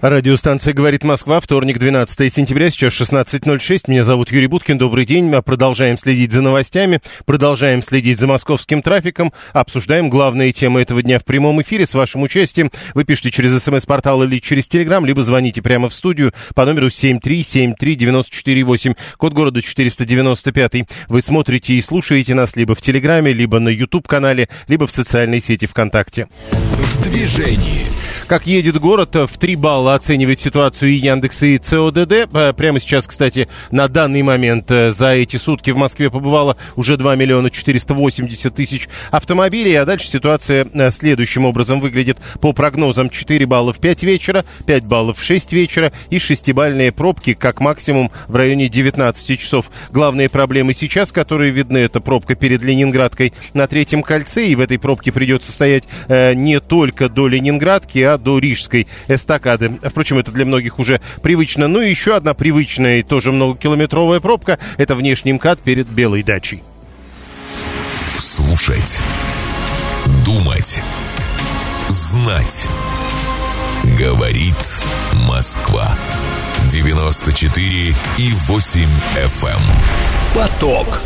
Радиостанция «Говорит Москва», вторник, 12 сентября, сейчас 16.06. Меня зовут Юрий Буткин, добрый день. Мы продолжаем следить за новостями, продолжаем следить за московским трафиком, обсуждаем главные темы этого дня в прямом эфире с вашим участием. Вы пишите через смс-портал или через телеграм, либо звоните прямо в студию по номеру 7373948, код города 495. Вы смотрите и слушаете нас либо в телеграме, либо на YouTube-канале, либо в социальной сети ВКонтакте. В движении. Как едет город, в 3 балла оценивает ситуацию и Яндекс, и ЦОДД. Э, Прямо сейчас, кстати, на данный момент э, за эти сутки в Москве побывало уже 2 миллиона 480 тысяч автомобилей. А дальше ситуация э, следующим образом выглядит. По прогнозам 4 балла в 5 вечера, 5 баллов в 6 вечера и 6-бальные пробки как максимум в районе 19 часов. Главные проблемы сейчас, которые видны, это пробка перед Ленинградкой на третьем кольце. И в этой пробке придется стоять не только до Ленинградки, а до Рижской эстакады. Впрочем, это для многих уже привычно. Ну и еще одна привычная и тоже многокилометровая пробка – это внешний МКАД перед Белой дачей. Слушать. Думать. Знать. Говорит Москва. 94 и 8 FM. Поток.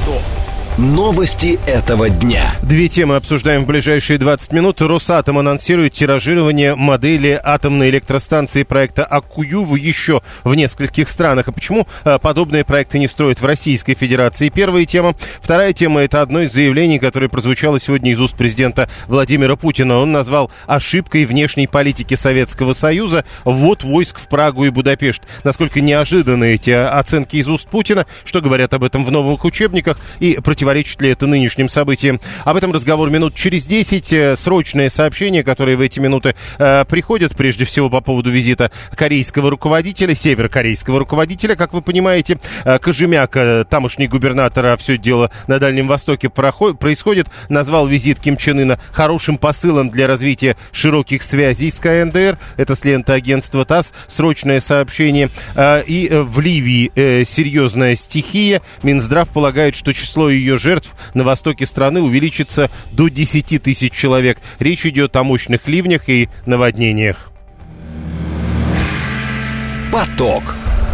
Новости этого дня. Две темы обсуждаем в ближайшие 20 минут. Росатом анонсирует тиражирование модели атомной электростанции проекта Акую в еще в нескольких странах. А почему э, подобные проекты не строят в Российской Федерации? Первая тема. Вторая тема – это одно из заявлений, которое прозвучало сегодня из уст президента Владимира Путина. Он назвал ошибкой внешней политики Советского Союза ввод войск в Прагу и Будапешт. Насколько неожиданны эти оценки из уст Путина, что говорят об этом в новых учебниках и против противоречит ли это нынешним событиям. Об этом разговор минут через 10. Э, срочное сообщение, которое в эти минуты э, приходят, прежде всего по поводу визита корейского руководителя, северокорейского руководителя, как вы понимаете. Э, Кожемяк, э, тамошний губернатор, а все дело на Дальнем Востоке проход, происходит, назвал визит Ким Чен Ына хорошим посылом для развития широких связей с КНДР. Это с ленты агентства ТАСС. Срочное сообщение. Э, и э, в Ливии э, серьезная стихия. Минздрав полагает, что число ее ее жертв на востоке страны увеличится до 10 тысяч человек. Речь идет о мощных ливнях и наводнениях. Поток.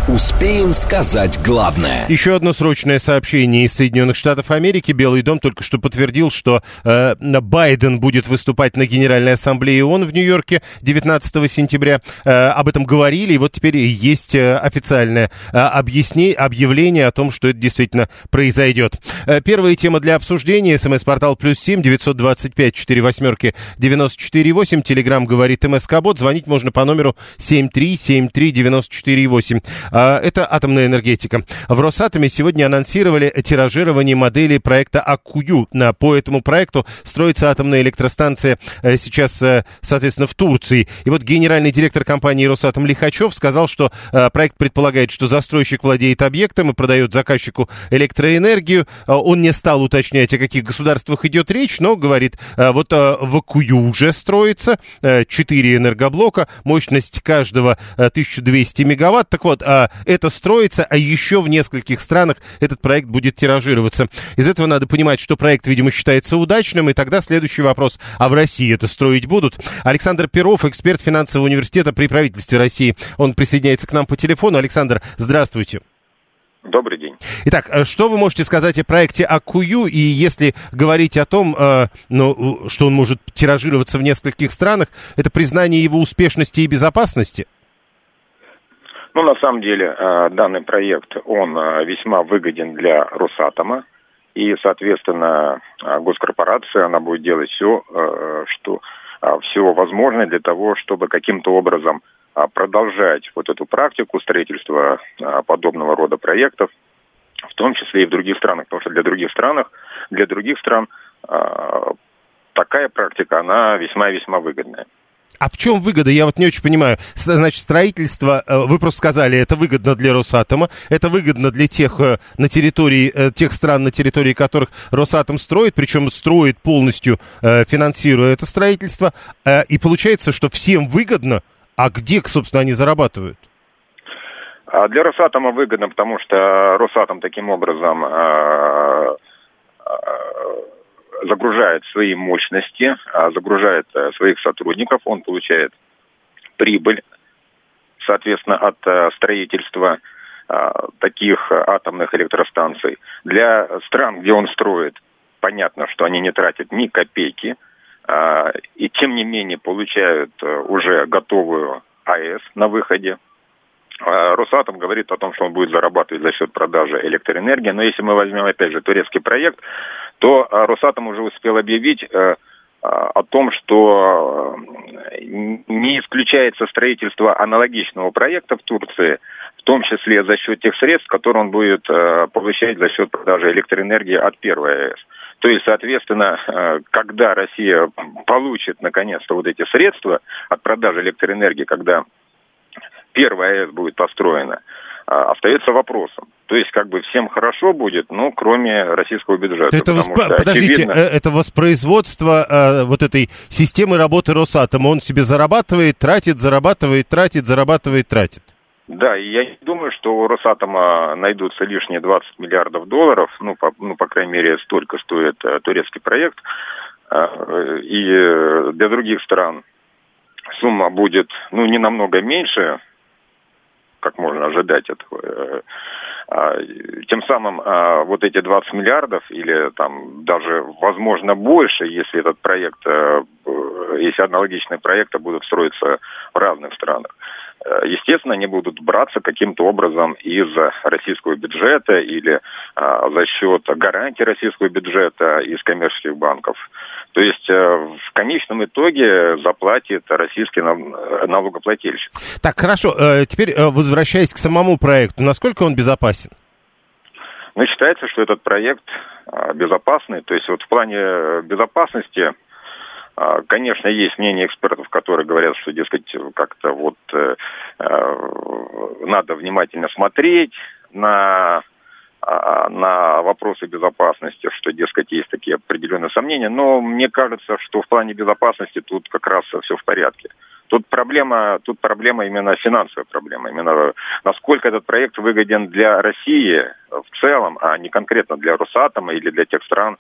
Успеем сказать главное. Еще одно срочное сообщение из Соединенных Штатов Америки. Белый дом только что подтвердил, что э, Байден будет выступать на Генеральной Ассамблее ООН в Нью-Йорке 19 сентября. Э, об этом говорили, и вот теперь есть э, официальное э, объяснение, объявление о том, что это действительно произойдет. Э, первая тема для обсуждения. СМС-портал плюс семь девятьсот двадцать пять четыре восьмерки девяносто четыре восемь. Телеграмм говорит МСК-бот. Звонить можно по номеру семь три семь три девяносто четыре восемь. А, это атомная энергетика. В Росатоме сегодня анонсировали тиражирование модели проекта Акую. По этому проекту строится атомная электростанция э, сейчас, э, соответственно, в Турции. И вот генеральный директор компании Росатом Лихачев сказал, что э, проект предполагает, что застройщик владеет объектом и продает заказчику электроэнергию. Он не стал уточнять, о каких государствах идет речь, но говорит, вот в Акую уже строится 4 энергоблока, мощность каждого 1200 мегаватт. Так вот, это строится, а еще в нескольких странах этот проект будет тиражироваться. Из этого надо понимать, что проект, видимо, считается удачным, и тогда следующий вопрос, а в России это строить будут? Александр Перов, эксперт финансового университета при правительстве России, он присоединяется к нам по телефону. Александр, здравствуйте. Добрый день. Итак, э, что вы можете сказать о проекте Акую, и если говорить о том, э, ну, что он может тиражироваться в нескольких странах, это признание его успешности и безопасности? Ну, на самом деле, э, данный проект, он э, весьма выгоден для Росатома. И, соответственно, э, госкорпорация, она будет делать все, что все возможное для того, чтобы каким-то образом продолжать вот эту практику строительства подобного рода проектов, в том числе и в других странах, потому что для других стран, для других стран такая практика, она весьма-весьма выгодная. А в чем выгода? Я вот не очень понимаю. Значит, строительство, э, вы просто сказали, это выгодно для Росатома, это выгодно для тех э, на территории, э, тех стран, на территории которых Росатом строит, причем строит полностью, финансируя это строительство. И получается, что всем выгодно, А где, собственно, они зарабатывают? А для Росатома выгодно, потому что Росатом таким образом загружает свои мощности, э, загружает э, своих сотрудников, он получает прибыль, соответственно, от э, строительства э, таких атомных электростанций. Для стран, где он строит, понятно, что они не тратят ни копейки, э, и тем не менее получают э, уже готовую АЭС на выходе. А, Росатом говорит о том, что он будет зарабатывать за счет продажи электроэнергии. Но если мы возьмем, опять же, турецкий проект, то а, Росатом уже успел объявить э, а, о том, что э, не исключается строительство аналогичного проекта в Турции, в том числе за счет тех средств, которые он будет э, получать за счет продажи электроэнергии от первой АЭС. То есть, соответственно, когда Россия получит наконец-то вот эти средства от продажи электроэнергии, когда первая АЭС будет построена, остается вопросом. То есть, как бы всем хорошо будет, ну, кроме российского бюджета. Это восп... что, Подождите, очевидно... Э, это воспроизводство э, вот этой системы работы Росатома. Он себе зарабатывает, тратит, зарабатывает, тратит, зарабатывает, тратит. Да, и я не думаю, что у Росатома найдутся лишние 20 миллиардов долларов, ну, по, ну, по крайней мере, столько стоит э, турецкий проект, э, и э, для других стран сумма будет, ну, не намного меньше, как можно ожидать этого. Э, а, тем самым а, вот эти 20 миллиардов или там даже, возможно, больше, если этот проект, э, если аналогичные проекты будут строиться в разных странах. Э, естественно, они будут браться каким-то образом из российского бюджета или а, за счет гарантий российского бюджета из коммерческих банков. То есть э, в конечном итоге заплатит российский налогоплательщик. Так, хорошо. Э, теперь возвращаясь к самому проекту, насколько он безопасен? Ну, считается, что этот проект безопасный. То есть вот в плане безопасности конечно, есть мнение экспертов, которые говорят, что, дескать, как-то вот э, э, надо внимательно смотреть на а, на вопросы безопасности, что, дескать, есть такие определенные сомнения. Но мне кажется, что в плане безопасности тут как раз все в порядке. Тут проблема, тут проблема именно финансовая проблема, именно насколько этот проект выгоден для России в целом, а не конкретно для Росатома или для тех стран, а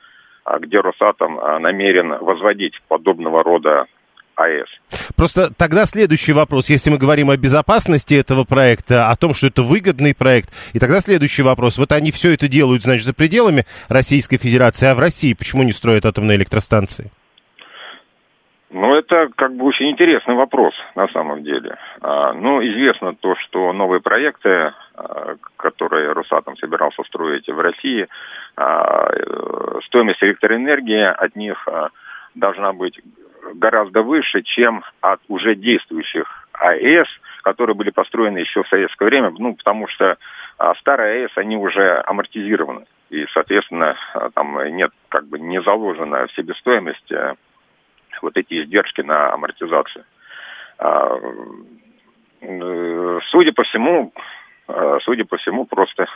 где Росатом а, намерен возводить подобного рода АЭС. Просто тогда следующий вопрос, если мы говорим о безопасности этого проекта, о том, что это выгодный проект, и тогда следующий вопрос, вот они все это делают, значит, за пределами Российской Федерации, а в России почему не строят атомные электростанции? Ну, это как бы очень интересный вопрос на самом деле. А, ну, известно то, что новые проекты, а, которые Росатом собирался строить в России, а, стоимость электроэнергии от них а, должна быть гораздо выше, чем от уже действующих АЭС, которые были построены еще в советское время, ну, потому что а, старые АЭС, они уже амортизированы. И, соответственно, а, там нет, как бы не заложена в себестоимость а, вот эти издержки на амортизацию. А, судя по всему, а, судя по всему, просто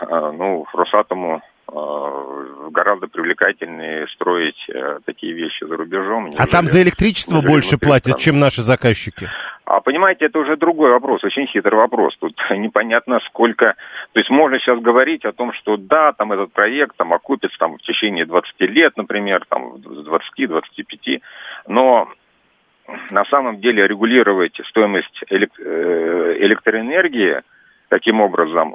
а, ну, Росатому гораздо привлекательнее строить э, такие вещи за рубежом. А там за электричество больше платят, страны. чем наши заказчики? А понимаете, это уже другой вопрос, очень хитрый вопрос. Тут непонятно сколько... То есть можно сейчас говорить о том, что да, там этот проект там окупится там, в течение 20 лет, например, там 20-25, но на самом деле регулировать стоимость э, электроэнергии таким образом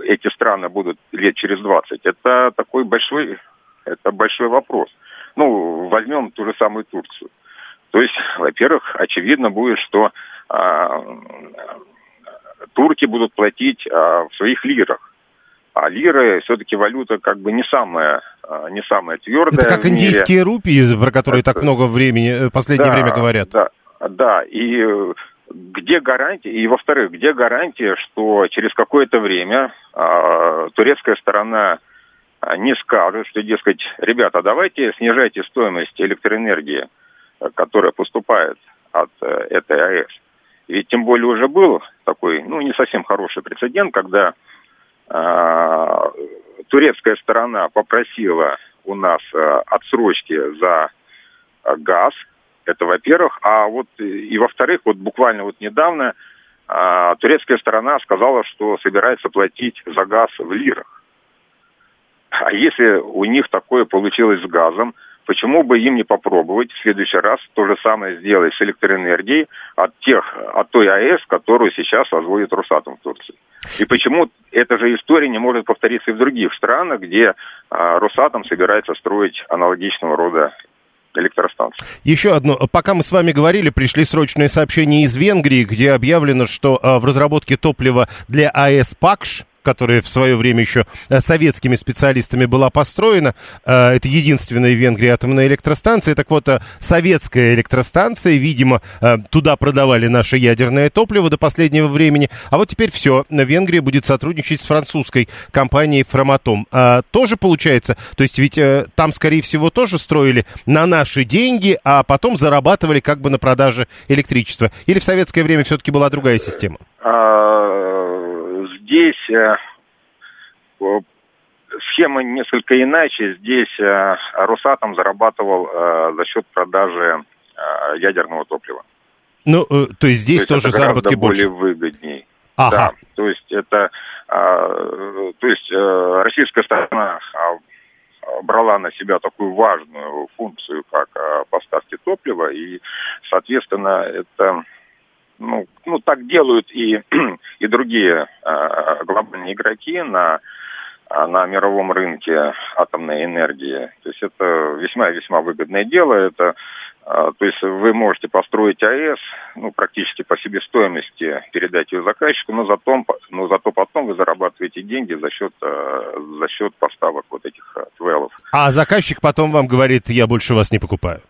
эти страны будут лет через 20, это такой большой, это большой вопрос. Ну, возьмем ту же самую Турцию. То есть, во-первых, очевидно будет, что а, турки будут платить а, в своих лирах. А лиры все-таки валюта как бы не самая, а, не самая твердая. Это как индийские рупии, про которые Это... так много времени, э, последнее да, время говорят. Да, да, и э, где гарантия, и во-вторых, где гарантия, что через какое-то время а, турецкая сторона не скажет, что, дескать, ребята, давайте снижайте стоимость электроэнергии которая поступает от э, этой АЭС. Ведь тем более уже был такой, ну, не совсем хороший прецедент, когда э, турецкая сторона попросила у нас э, отсрочки за э, газ, Это во-первых. А вот и во-вторых, вот буквально вот недавно а, турецкая сторона сказала, что собирается платить за газ в лирах. А если у них такое получилось с газом, почему бы им не попробовать в следующий раз то же самое сделать с электроэнергией от тех, от той АЭС, которую сейчас возводит Росатом в Турции? И почему эта же история не может повториться и в других странах, где а, Росатом собирается строить аналогичного рода электростанции. Еще одно. Пока мы с вами говорили, пришли срочные сообщения из Венгрии, где объявлено, что а, в разработке топлива для АЭС ПАКШ которая в свое время еще э, советскими специалистами была построена. Э, это единственная в Венгрии атомная электростанция. Так вот, э, советская электростанция, видимо, туда продавали наше ядерное топливо до последнего времени. А вот теперь все. Венгрия будет сотрудничать с французской компанией Фроматом. Тоже получается, то есть ведь там, скорее всего, тоже строили на наши деньги, а потом зарабатывали как бы на продаже электричества. Или в советское время все-таки была другая система? А, здесь э, схема несколько иначе. Здесь э, Росатом зарабатывал э, за счет продажи ядерного топлива. Ну, то есть здесь то есть тоже заработки больше? более выгодней. Ага. Да, то есть это, то есть российская сторона брала на себя такую важную функцию, как поставки топлива, и, соответственно, это ну, ну так делают и, и другие э, глобальные игроки на, на мировом рынке атомной энергии. То есть это весьма-весьма выгодное дело. Это, э, то есть вы можете построить АЭС, ну, практически по себестоимости передать ее заказчику, но зато, но зато потом вы зарабатываете деньги за счет, э, за счет поставок вот этих э, твелов. А заказчик потом вам говорит, я больше вас не покупаю.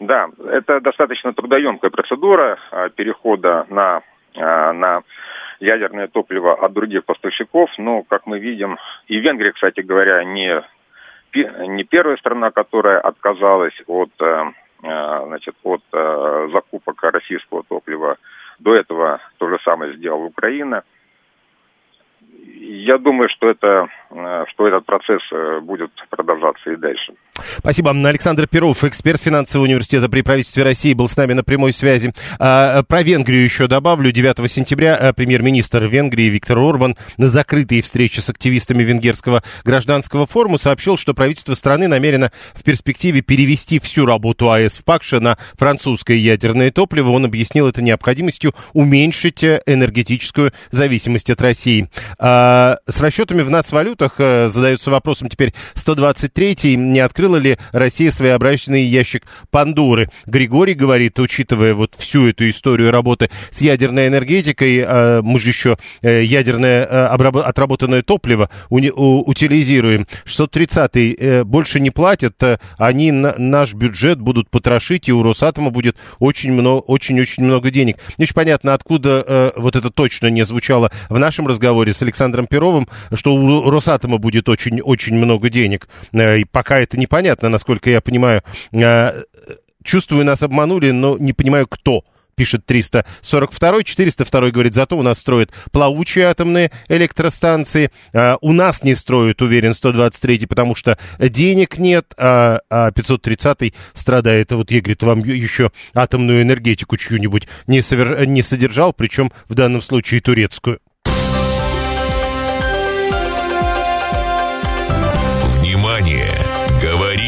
Да, это достаточно трудоемкая процедура а, перехода на, а, на ядерное топливо от других поставщиков, но, как мы видим, и Венгрия, кстати говоря, не, не первая страна, которая отказалась от, а, значит, от закупок российского топлива. До этого то же самое сделала Украина – я думаю, что, это, э, что этот процесс э, будет продолжаться и дальше. Спасибо. Александр Перов, эксперт финансового университета при правительстве России, был с нами на прямой связи. А, про Венгрию еще добавлю. 9 сентября э, премьер-министр Венгрии Виктор Орбан на закрытой встрече с активистами Венгерского гражданского форума сообщил, что правительство страны намерено в перспективе перевести всю работу АЭС в Пакше на французское ядерное топливо. Он объяснил это необходимостью уменьшить энергетическую зависимость от России. А, а, с расчетами в нацвалютах э, задается вопросом теперь 123-й. Не открыла ли Россия своеобразный ящик Пандоры? Григорий говорит, учитывая вот всю эту историю работы с ядерной энергетикой, э, мы же еще э, ядерное отработанное топливо утилизируем. 630-й больше не платят, они наш бюджет будут потрошить, и у Росатома будет очень много, очень-очень много денег. Не очень понятно, откуда вот это точно не звучало в нашем разговоре с Александром Александром Перовым, что у Росатома будет очень-очень много денег. Э, и пока это непонятно, насколько я понимаю. Э, чувствую, нас обманули, но не понимаю, кто пишет 342 402 говорит, зато у нас строят плавучие атомные электростанции. А, у нас не строят, уверен, 123 потому что денег нет, а, а 530 страдает. Вот я, говорит, вам еще атомную энергетику чью-нибудь не, совер... не содержал, причем в данном случае турецкую.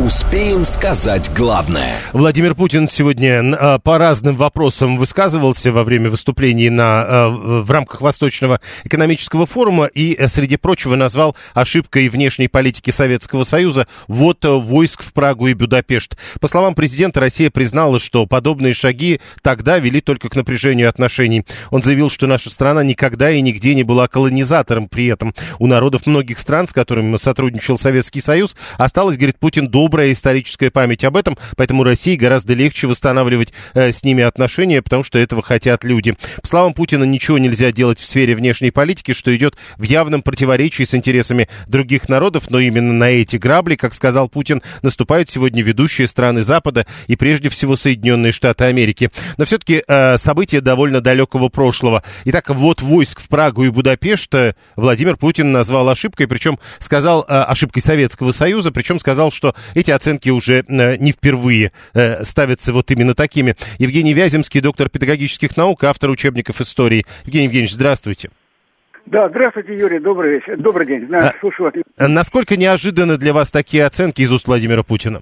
Успеем сказать главное. Владимир Путин сегодня а, по разным вопросам высказывался во время выступлений на, а, в рамках Восточного экономического форума и, э, среди прочего, назвал ошибкой внешней политики Советского Союза вот э, войск в Прагу и Будапешт. По словам президента, Россия признала, что подобные шаги тогда вели только к напряжению отношений. Он заявил, что наша страна никогда и нигде не была колонизатором при этом. У народов многих стран, с которыми сотрудничал Советский Союз, осталось, говорит Путин, долго добрая историческая память об этом, поэтому России гораздо легче восстанавливать э, с ними отношения, потому что этого хотят люди. По словам Путина, ничего нельзя делать в сфере внешней политики, что идет в явном противоречии с интересами других народов, но именно на эти грабли, как сказал Путин, наступают сегодня ведущие страны Запада и прежде всего Соединенные Штаты Америки. Но все-таки э, события довольно далекого прошлого. Итак, вот войск в Прагу и Будапешт э, Владимир Путин назвал ошибкой, причем сказал э, ошибкой Советского Союза, причем сказал, что эти оценки уже э, не впервые э, ставятся вот именно такими. Евгений Вяземский, доктор педагогических наук, автор учебников истории. Евгений Евгеньевич, здравствуйте. Да, здравствуйте, Юрий, добрый вечер. Добрый день. Да, а, слушаю вас. Насколько неожиданны для вас такие оценки из уст Владимира Путина?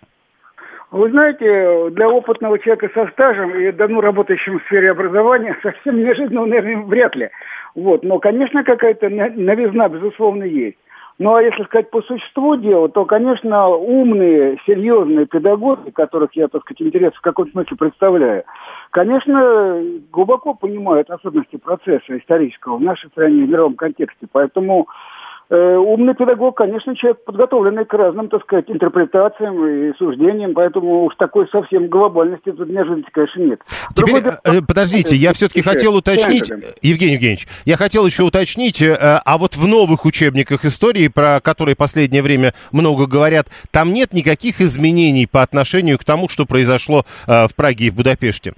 Вы знаете, для опытного человека со стажем и давно работающим в сфере образования совсем неожиданно, наверное, вряд ли. Вот. Но, конечно, какая-то новизна, безусловно, есть. Ну, а если сказать по существу дела, то, конечно, умные, серьезные педагоги, которых я, так сказать, интерес в каком-то смысле представляю, конечно, глубоко понимают особенности процесса исторического в нашей стране, в мировом контексте. Поэтому умный педагог, конечно, человек, подготовленный к разным, так сказать, интерпретациям и суждениям, поэтому уж такой совсем глобальности тут неожиданности, конечно, нет. Теперь, Другой... Э, подождите, я все-таки хотел уточнить, Евгений Евгеньевич, я хотел еще уточнить, э, а вот в новых учебниках истории, про которые последнее время много говорят, там нет никаких изменений по отношению к тому, что произошло в Праге и в Будапеште?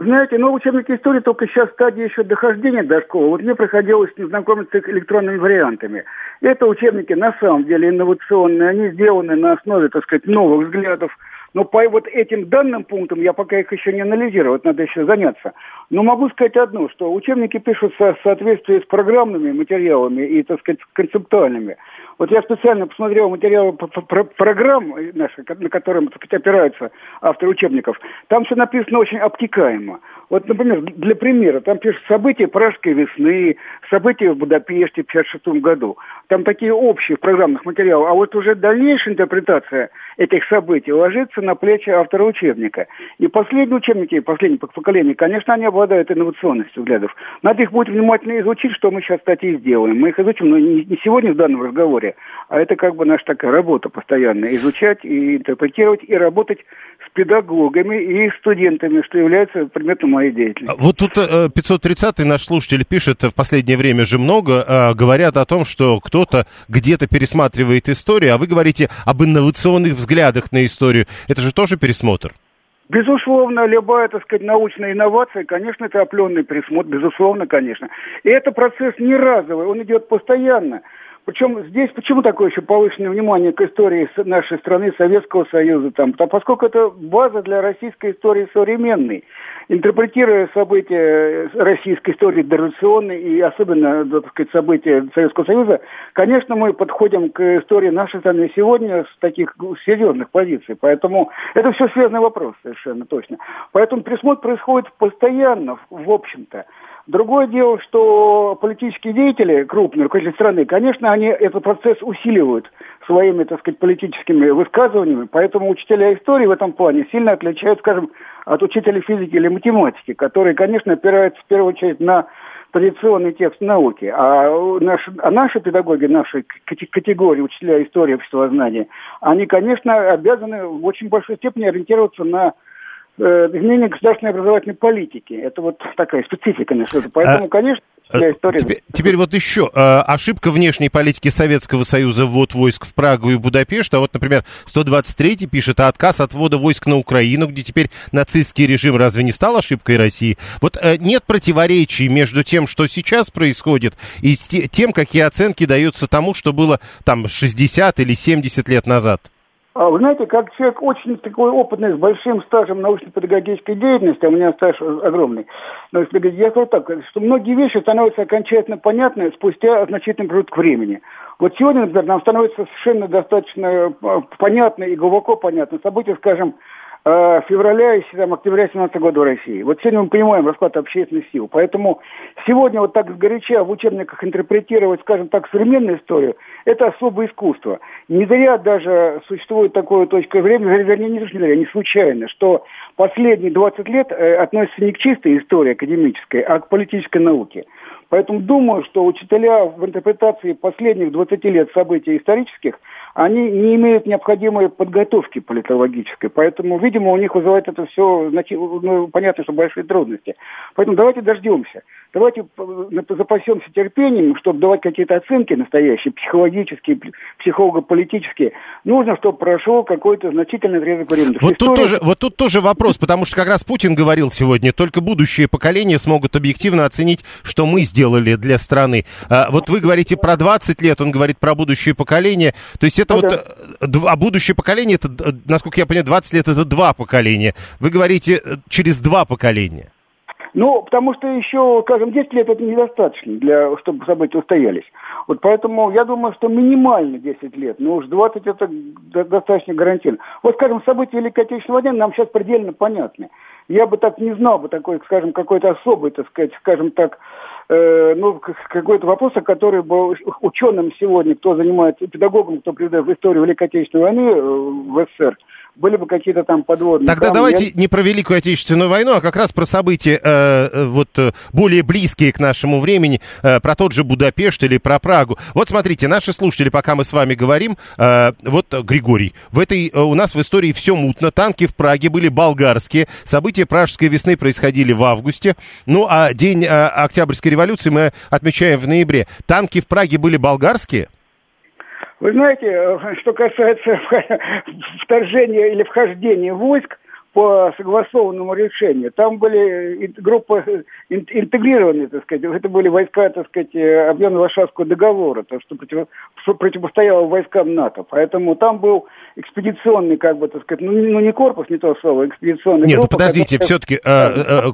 Знаете, ну, учебники истории только сейчас стадия еще дохождения до школы. Вот мне приходилось знакомиться с электронными вариантами. Это учебники на самом деле инновационные. Они сделаны на основе, так сказать, новых взглядов. Но по вот этим данным пунктам я пока их еще не анализировал, надо еще заняться. Но могу сказать одно, что учебники пишутся в соответствии с программными материалами и, так сказать, концептуальными. Вот я специально посмотрел материалы программ наших, на которые, опираются авторы учебников. Там все написано очень обтекаемо. Вот, например, для примера, там пишут события Пражской весны, события в Будапеште в 1956 году. Там такие общие программных материалах. А вот уже дальнейшая интерпретация этих событий ложится на плечи автора учебника. И последние учебники, последние поколения, конечно, они обладают инновационностью взглядов. Надо их будет внимательно изучить, что мы сейчас, кстати, и сделаем. Мы их изучим, но не сегодня в данном разговоре, а это как бы наша такая работа постоянная. Изучать и интерпретировать, и работать с педагогами и студентами, что является предметом моей деятельности. Вот тут 530-й э, наш слушатель пишет, в последнее время же много, э, говорят о том, что кто-то где-то пересматривает историю, а вы говорите об инновационных взглядах на историю. Это же тоже пересмотр? Безусловно, любая, так сказать, научная инновация, конечно, это опленный пересмотр, безусловно, конечно. И это процесс не разовый, он идет постоянно. Причем здесь почему такое еще повышенное внимание к истории нашей страны, Советского Союза, там, а поскольку это база для российской истории современной. Интерпретируя события российской истории дореволюционной и особенно, так сказать, события Советского Союза, конечно, мы подходим к истории нашей страны сегодня с таких серьезных позиций. Поэтому это все связанный вопрос совершенно точно. Поэтому пересмотр происходит постоянно, в общем-то. Другое дело, что политические деятели, крупные руководители страны, конечно, они этот процесс усиливают своими, так сказать, политическими высказываниями, поэтому учителя истории в этом плане сильно отличаются, скажем, от учителей физики или математики, которые, конечно, опираются в первую очередь на традиционный текст науки. А наши, а наши педагоги, наши категории учителя истории обществознания, они, конечно, обязаны в очень большой степени ориентироваться на изменение государственной образовательной политики. Это вот такая специфика несколько. Поэтому, а... конечно, э, История... Теперь, теперь вот еще э, ошибка внешней политики Советского Союза ввод войск в Прагу и Будапешт. А вот, например, 123 пишет, а отказ от ввода войск на Украину, где теперь нацистский режим разве не стал ошибкой России? Вот э, нет противоречий между тем, что сейчас происходит, и тем, какие оценки даются тому, что было там 60 или 70 лет назад. А вы знаете, как человек очень такой опытный, с большим стажем научно-педагогической деятельности, а у меня стаж огромный, я скажу так, что многие вещи становятся окончательно понятны спустя значительный промежуток времени. Вот сегодня, например, нам становится совершенно достаточно а, понятно и глубоко понятно события, скажем, февраля и там, октября 2017 года в России. Вот сегодня мы понимаем расклад общественных сил. Поэтому сегодня вот так сгоряча в учебниках интерпретировать, скажем так, современную историю, это особое искусство. Не зря даже существует такое точка времени, вернее, не зря, не случайно, что последние 20 лет э, относятся не к чистой истории академической, а к политической науке. Поэтому думаю, что учителя в интерпретации последних 20 лет событий исторических они не имеют необходимой подготовки политологической. Поэтому, видимо, у них вызывает это все, ну, понятно, что большие трудности. Поэтому давайте дождемся. Давайте запасемся терпением, чтобы давать какие-то оценки настоящие, психологические, психолого-политические. Нужно, чтобы прошел какой-то значительный отрезок времени. Вот, История... тут тоже, вот тут тоже вопрос, потому что как раз Путин говорил сегодня, только будущие поколения смогут объективно оценить, что мы сделали для страны. А, вот вы говорите про 20 лет, он говорит про будущее поколение. То есть это это вот, э, а будущее поколение, это, э, насколько я понимаю, 20 лет это два поколения. Вы говорите э, через два поколения. Ну, потому что еще, скажем, 10 лет это недостаточно, для, чтобы события устоялись. Вот поэтому я думаю, что минимально 10 лет, но уж 20 это достаточно гарантированно. Вот, скажем, события Великой Отечественной войны нам сейчас предельно понятны. Я бы так не знал бы такой, скажем, какой-то особый, так сказать, скажем так, э, ну, какой-то вопрос, который был ученым сегодня, кто занимается, педагогом, кто преподает историю Великой Отечественной войны э, в СССР, были бы какие-то там подводные. Тогда камни. давайте не про Великую Отечественную войну, а как раз про события э, э вот э, более близкие к нашему времени, э, про тот же Будапешт или про Прагу. Вот смотрите, наши слушатели, пока мы с вами говорим, э, вот Григорий, в этой э, у нас в истории все мутно, танки в Праге были болгарские, события Пражской весны происходили в августе, ну а день э, Октябрьской революции мы отмечаем в ноябре. Танки в Праге были болгарские? Вы знаете, э, что касается вторжения или вхождения войск, по согласованному решению. Там были группы интегрированные, так сказать, это были войска, так сказать, объема Варшавского договора, то, что против, противостояло войскам НАТО. Поэтому там был экспедиционный, как бы, так сказать, ну, ну не корпус, не то слово, экспедиционный Нет, группа, ну подождите, который... все-таки э,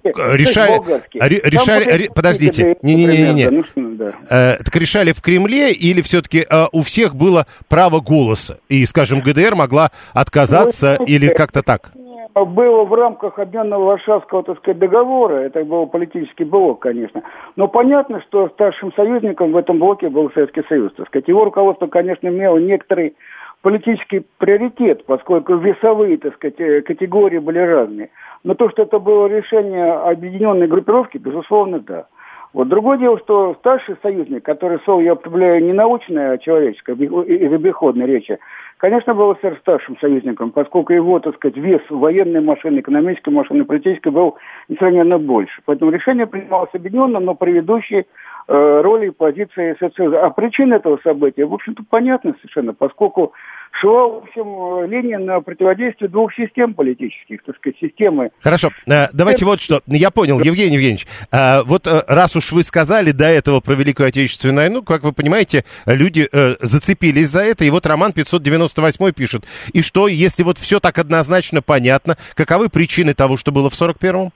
э, решали, решали, подождите, не-не-не, ну, да. э, так решали в Кремле или все-таки э, у всех было право голоса, и, скажем, ГДР могла отказаться ну, или как-то так? Было в рамках обменного Варшавского, так сказать, договора, это был политический блок, конечно, но понятно, что старшим союзником в этом блоке был Советский Союз, так сказать. Его руководство, конечно, имело некоторый политический приоритет, поскольку весовые, так сказать, э, категории были разные. Но то, что это было решение объединенной группировки, безусловно, да. Вот другое дело, что старший союзник, который слово я употребляю не научное, а человеческое, из обиходной речи, конечно, был СССР старшим союзником, поскольку его, так сказать, вес военной машины, экономической машины, политической был несравненно больше. Поэтому решение принималось объединенно, но э, роли и позиции СССР. А причина этого события, в общем-то, понятна совершенно, поскольку шла, в общем, линия на противодействие двух систем политических, так сказать, системы. Хорошо, э, давайте вот что. Я понял, Евгений Евгеньевич, э, вот э, раз уж вы сказали до этого про Великую Отечественную войну, как вы понимаете, люди зацепились за это, и вот Роман 598 пишет. И что, если вот все так однозначно понятно, каковы причины того, что было в 41-м?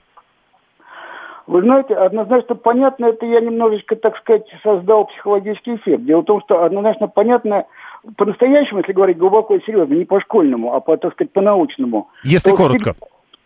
Вы знаете, однозначно понятно, это я немножечко, так сказать, создал психологический эффект. Дело в том, что однозначно понятно, по-настоящему, если говорить глубоко и серьезно, не по-школьному, а по, так сказать, по-научному. Если коротко.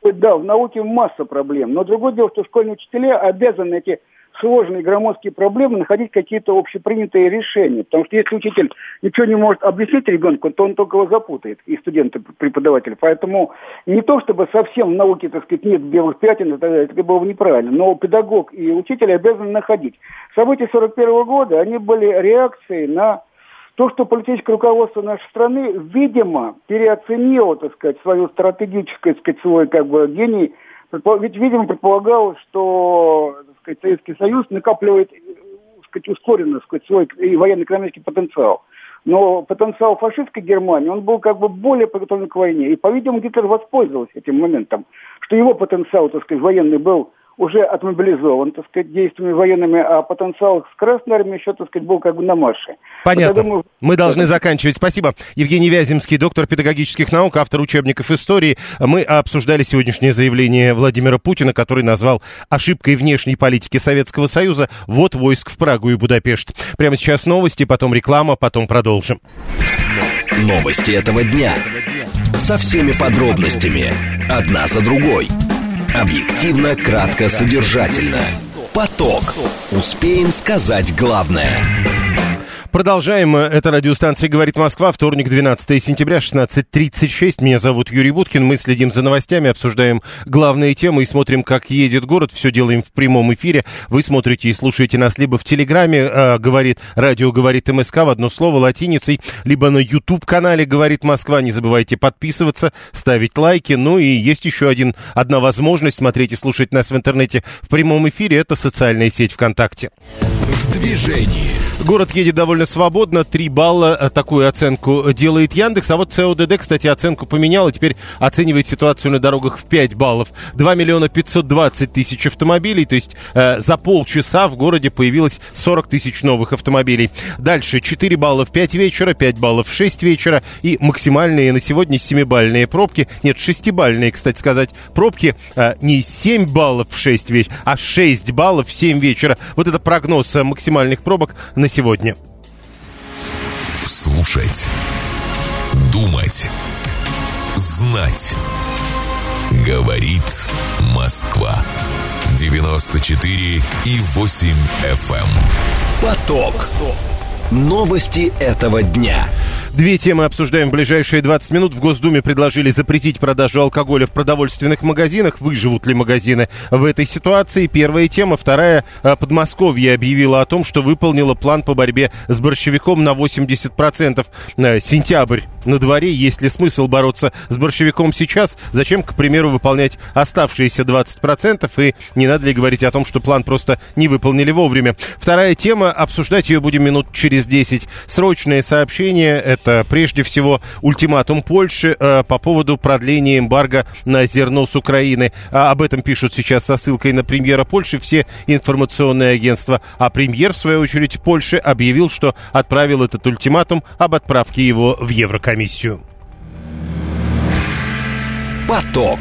Да, в науке масса проблем. Но другое дело, что школьные учителя обязаны эти сложные громоздкие проблемы находить какие-то общепринятые решения. Потому что если учитель ничего не может объяснить ребенку, то он только его запутает, и студенты, преподаватели. Поэтому не то, чтобы совсем в науке, так сказать, нет белых пятен, это, это было бы неправильно, но педагог и учитель обязаны находить. События 41 года, они были реакцией на то, что политическое руководство нашей страны, видимо, переоценило, так сказать, свою стратегическое, так сказать, свой как бы гений, ведь, видимо, предполагалось, что сказать, Советский Союз накапливает так сказать, ускоренно сказать, свой военно-экономический потенциал. Но потенциал фашистской Германии, он был как бы более подготовлен к войне. И, по-видимому, Гитлер воспользовался этим моментом, что его потенциал, так сказать, военный был уже отмобилизован, так сказать, действиями военными, а потенциал с Красной Армией еще, так сказать, был как бы на марше. Понятно. Вот, думаю... Мы должны заканчивать. Спасибо. Евгений Вяземский, доктор педагогических наук, автор учебников истории. Мы обсуждали сегодняшнее заявление Владимира Путина, который назвал ошибкой внешней политики Советского Союза вот войск в Прагу и Будапешт. Прямо сейчас новости, потом реклама, потом продолжим. Новости этого дня. Со всеми подробностями. Одна за другой. Объективно, кратко, содержательно. Поток. Успеем сказать главное. Продолжаем. Это радиостанция «Говорит Москва». Вторник, 12 сентября, 16.36. Меня зовут Юрий Буткин. Мы следим за новостями, обсуждаем главные темы и смотрим, как едет город. Все делаем в прямом эфире. Вы смотрите и слушаете нас либо в Телеграме, э, говорит радио «Говорит МСК» в одно слово латиницей, либо на YouTube-канале «Говорит Москва». Не забывайте подписываться, ставить лайки. Ну и есть еще один, одна возможность смотреть и слушать нас в интернете в прямом эфире. Это социальная сеть ВКонтакте. Движении. Город едет довольно свободно. Три балла э, такую оценку делает Яндекс. А вот ЦОДД, кстати, оценку поменял и теперь оценивает ситуацию на дорогах в 5 баллов. 2 миллиона 520 тысяч автомобилей. То есть э, за полчаса в городе появилось 40 тысяч новых автомобилей. Дальше 4 балла в 5 вечера, 5 баллов в 6 вечера. И максимальные на сегодня 7-бальные пробки. Нет, 6-бальные, кстати сказать, пробки. Э, не 7 баллов в 6 вечера, а 6 баллов в 7 вечера. Вот это прогноз э, максимальных пробок на сегодня. Слушать. Думать. Знать. Говорит Москва. 94 и 8 FM. эм. Поток. Новости этого дня. Две темы обсуждаем в ближайшие 20 минут. В Госдуме предложили запретить продажу алкоголя в продовольственных магазинах. Выживут ли магазины в этой ситуации? Первая тема. Вторая. Э, Подмосковье объявило о том, что выполнило план по борьбе с борщевиком на 80%. Э, Сентябрь на дворе. Есть ли смысл бороться с борщевиком сейчас? Зачем, к примеру, выполнять оставшиеся 20%? И не надо ли говорить о том, что план просто не выполнили вовремя? Вторая тема. Обсуждать ее будем минут через 10. Срочное сообщение. Это прежде всего ультиматум Польши э, по поводу продления эмбарго на зерно с Украины. А об этом пишут сейчас со ссылкой на премьера Польши все информационные агентства. А премьер, в свою очередь, Польши объявил, что отправил этот ультиматум об отправке его в Еврокомиссию. Поток.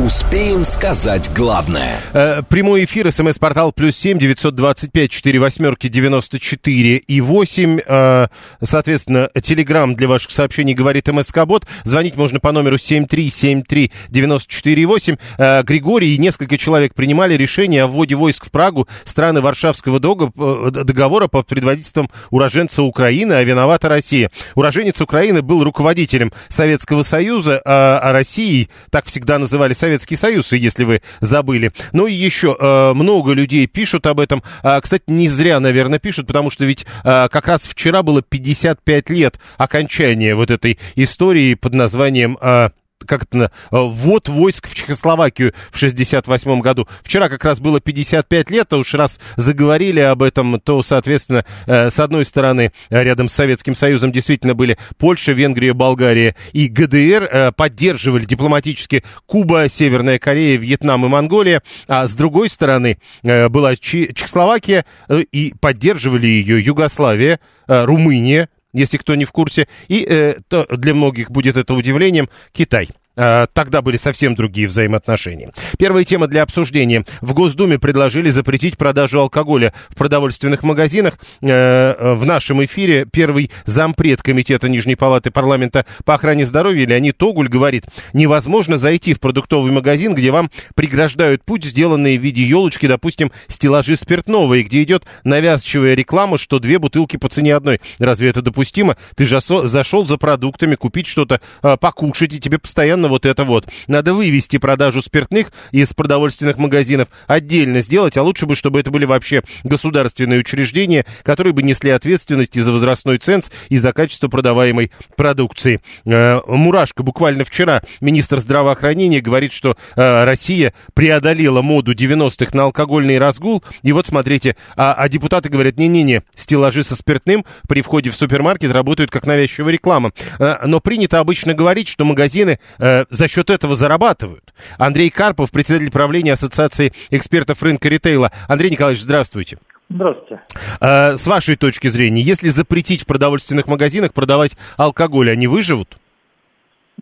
Успеем сказать главное. Э, прямой эфир, смс-портал плюс семь девятьсот двадцать пять четыре восьмерки девяносто четыре и восемь. Э, соответственно, телеграмм для ваших сообщений говорит МСК-бот. Звонить можно по номеру семь три семь три девяносто четыре восемь. Э, Григорий и несколько человек принимали решение о вводе войск в Прагу страны Варшавского э, договора под предводительством уроженца Украины, а виновата Россия. Уроженец Украины был руководителем Советского Союза, а, а Россией, так всегда называли Советский Союз, если вы забыли. Ну и еще э, много людей пишут об этом. А, кстати, не зря, наверное, пишут, потому что ведь э, как раз вчера было 55 лет окончания вот этой истории под названием... э, как это, на- э, ввод войск в Чехословакию в 68 году. Вчера как раз было 55 лет, а уж раз заговорили об этом, то, соответственно, э, с одной стороны, э, рядом с Советским Союзом действительно были Польша, Венгрия, Болгария и ГДР, поддерживали дипломатически Куба, Северная Корея, Вьетнам и Монголия, а с другой стороны была Чехословакия и поддерживали ее Югославия, Румыния, если кто не в курсе. И э, то для многих будет это удивлением Китай. Э, Тогда были совсем другие взаимоотношения. Первая тема для обсуждения. В Госдуме предложили запретить продажу алкоголя в продовольственных магазинах. Э, э, В нашем эфире первый зампред Комитета Нижней Палаты Парламента по охране здоровья Леонид Огуль говорит, невозможно зайти в продуктовый магазин, где вам преграждают путь, сделанные в виде елочки, допустим, стеллажи спиртного, и где идет навязчивая реклама, что две бутылки по цене одной. Разве это допустимо? Ты же зашел за продуктами, купить что-то, покушать, и тебе постоянно вот это вот. Надо вывести продажу спиртных из продовольственных магазинов, отдельно сделать, а лучше бы, чтобы это были вообще государственные учреждения, которые бы несли ответственность и за возрастной ценз, и за качество продаваемой продукции. Э, Мурашко буквально вчера, министр здравоохранения, говорит, что э, Россия преодолела моду 90-х на алкогольный разгул, и вот смотрите, а, а депутаты говорят, не-не-не, стеллажи со спиртным при входе в супермаркет работают как навязчивая реклама. Э, Но принято обычно говорить, что магазины э, за счет этого зарабатывают. Андрей Карпов, председатель правления Ассоциации экспертов рынка ритейла. Андрей Николаевич, здравствуйте. Здравствуйте. Э, С вашей точки зрения, если запретить в продовольственных магазинах продавать алкоголь, они выживут?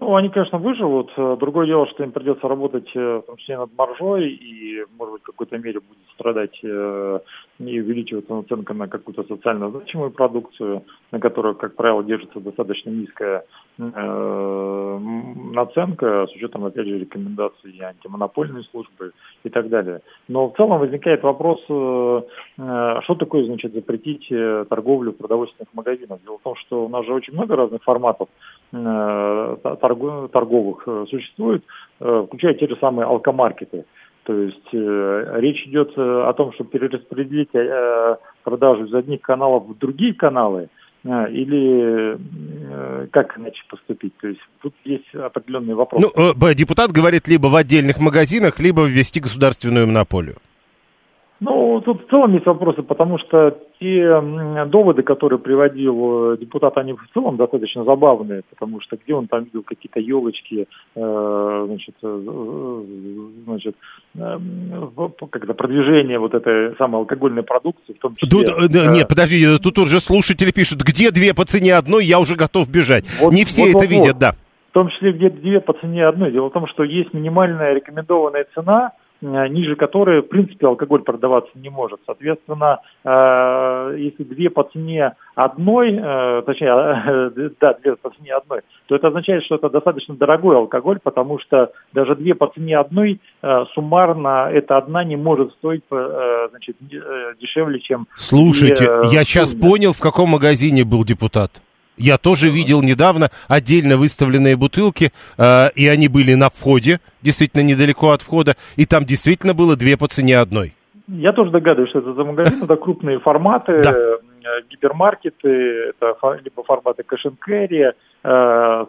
Ну, они, конечно, выживут. Э, Другое дело, что им придется работать, э, в том числе над маржой, и, может быть, в какой-то мере будет страдать э, и увеличиваться наценка на какую-то социально значимую продукцию, на которую, как правило, держится достаточно низкая э, наценка с учетом, опять же, рекомендаций антимонопольной службы и так далее. Но в целом возникает вопрос, э, э, что такое, значит, запретить торговлю в продовольственных магазинах. Дело в том, что у нас же очень много разных форматов торговых существует, включая те же самые алкомаркеты. То есть э, речь идет о том, чтобы перераспределить э, продажу из одних каналов в другие каналы, э, или э, как иначе поступить? То есть тут есть определенные вопросы. Ну, депутат говорит либо в отдельных магазинах, либо ввести государственную монополию. Ну, тут в целом есть вопросы, потому что те доводы, которые приводил э, депутат, они в целом достаточно забавные, потому что где он там видел какие-то елочки, э, значит, э, значит, э, как-то продвижение вот этой самой алкогольной продукции, в том числе... Тут, э, нет, подожди, тут уже слушатели пишут, где две по цене одной, я уже готов бежать. Вот, Не все вот, это вот, видят, да. В том числе где две по цене одной. Дело в том, что есть минимальная рекомендованная цена, Э, ниже которой, в принципе, алкоголь продаваться не может. Соответственно, э, если две по цене одной, э, точнее, да, две по цене одной, то это означает, что это достаточно дорогой алкоголь, потому что даже две по цене одной суммарно эта одна не может стоить значит, дешевле, чем... Слушайте, я сейчас понял, в каком магазине был депутат. Я тоже видел недавно отдельно выставленные бутылки, э, и они были на входе, действительно недалеко от входа, и там действительно было две по цене одной. Я тоже догадываюсь, что это за магазин, это крупные форматы, да. Э, гипермаркеты, это либо форматы кэш э,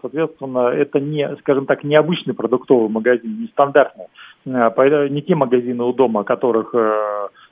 соответственно, это не, скажем так, необычный продуктовый магазин, не стандартный. Э, не те магазины у дома, которых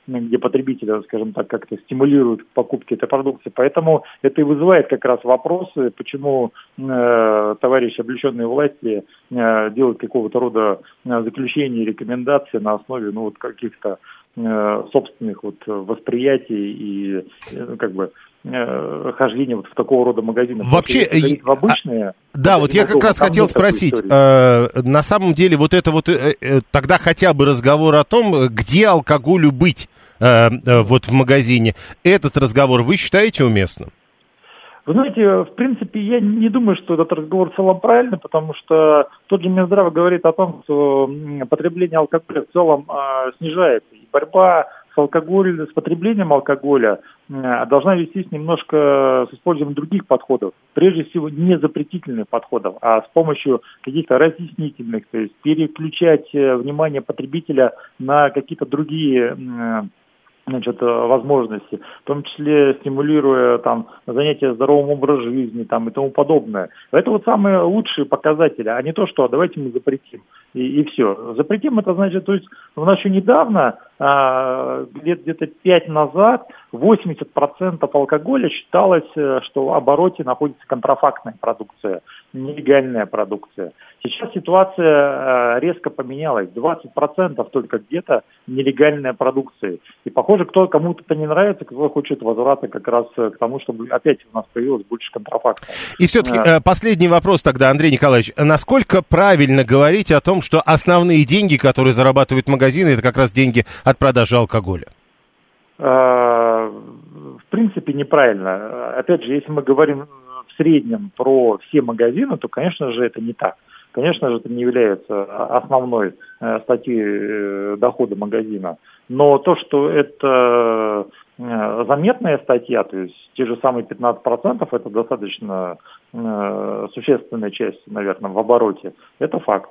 где потребителя, скажем так, как-то стимулируют к покупке этой продукции. Поэтому это и вызывает как раз вопросы, почему э, товарищи, облеченные власти, э, делают какого-то рода э, заключения рекомендации на основе ну, вот каких-то э, собственных вот восприятий и э, как бы хождение вот в такого рода магазины. Вообще, в обычные... А, да, вот я как раз хотел спросить, э, на самом деле вот это вот э, э, тогда хотя бы разговор о том, где алкоголю быть э, э, вот в магазине, этот разговор вы считаете уместным? Вы знаете, в принципе, я не думаю, что этот разговор в целом правильный, потому что тот же Минздрав говорит о том, что потребление алкоголя в целом э, снижается. И борьба с алкоголем, с потреблением алкоголя э, должна вестись немножко с использованием других подходов. Прежде всего, не запретительных подходов, а с помощью каких-то разъяснительных, то есть переключать э, внимание потребителя на какие-то другие э, значит, э, возможности, в том числе стимулируя там занятия здоровым образом жизни там, и тому подобное. Это вот самые лучшие показатели, а не то, что давайте мы запретим и, и все. Запретим это значит, то есть у нас еще недавно, а, где-то пять назад, 80% алкоголя считалось, э, что в обороте находится контрафактная продукция, нелегальная продукция. Сейчас ситуация э, резко поменялась. 20% только где-то нелегальная продукция. И похоже, кто кому-то это не нравится, кто хочет возврата как раз э, к тому, чтобы опять у нас появилось больше контрафакта. И все-таки а... последний вопрос тогда, Андрей Николаевич. Насколько правильно говорить о том, что основные деньги, которые зарабатывают магазины, это как раз деньги от продажи алкоголя? В принципе, неправильно. Опять же, если мы говорим в среднем про все магазины, то, конечно же, это не так. Конечно же, это не является основной э, статьей э, дохода магазина. Но то, что это э, заметная статья, то есть те же самые 15%, это достаточно существенная часть, наверное, в обороте, это факт.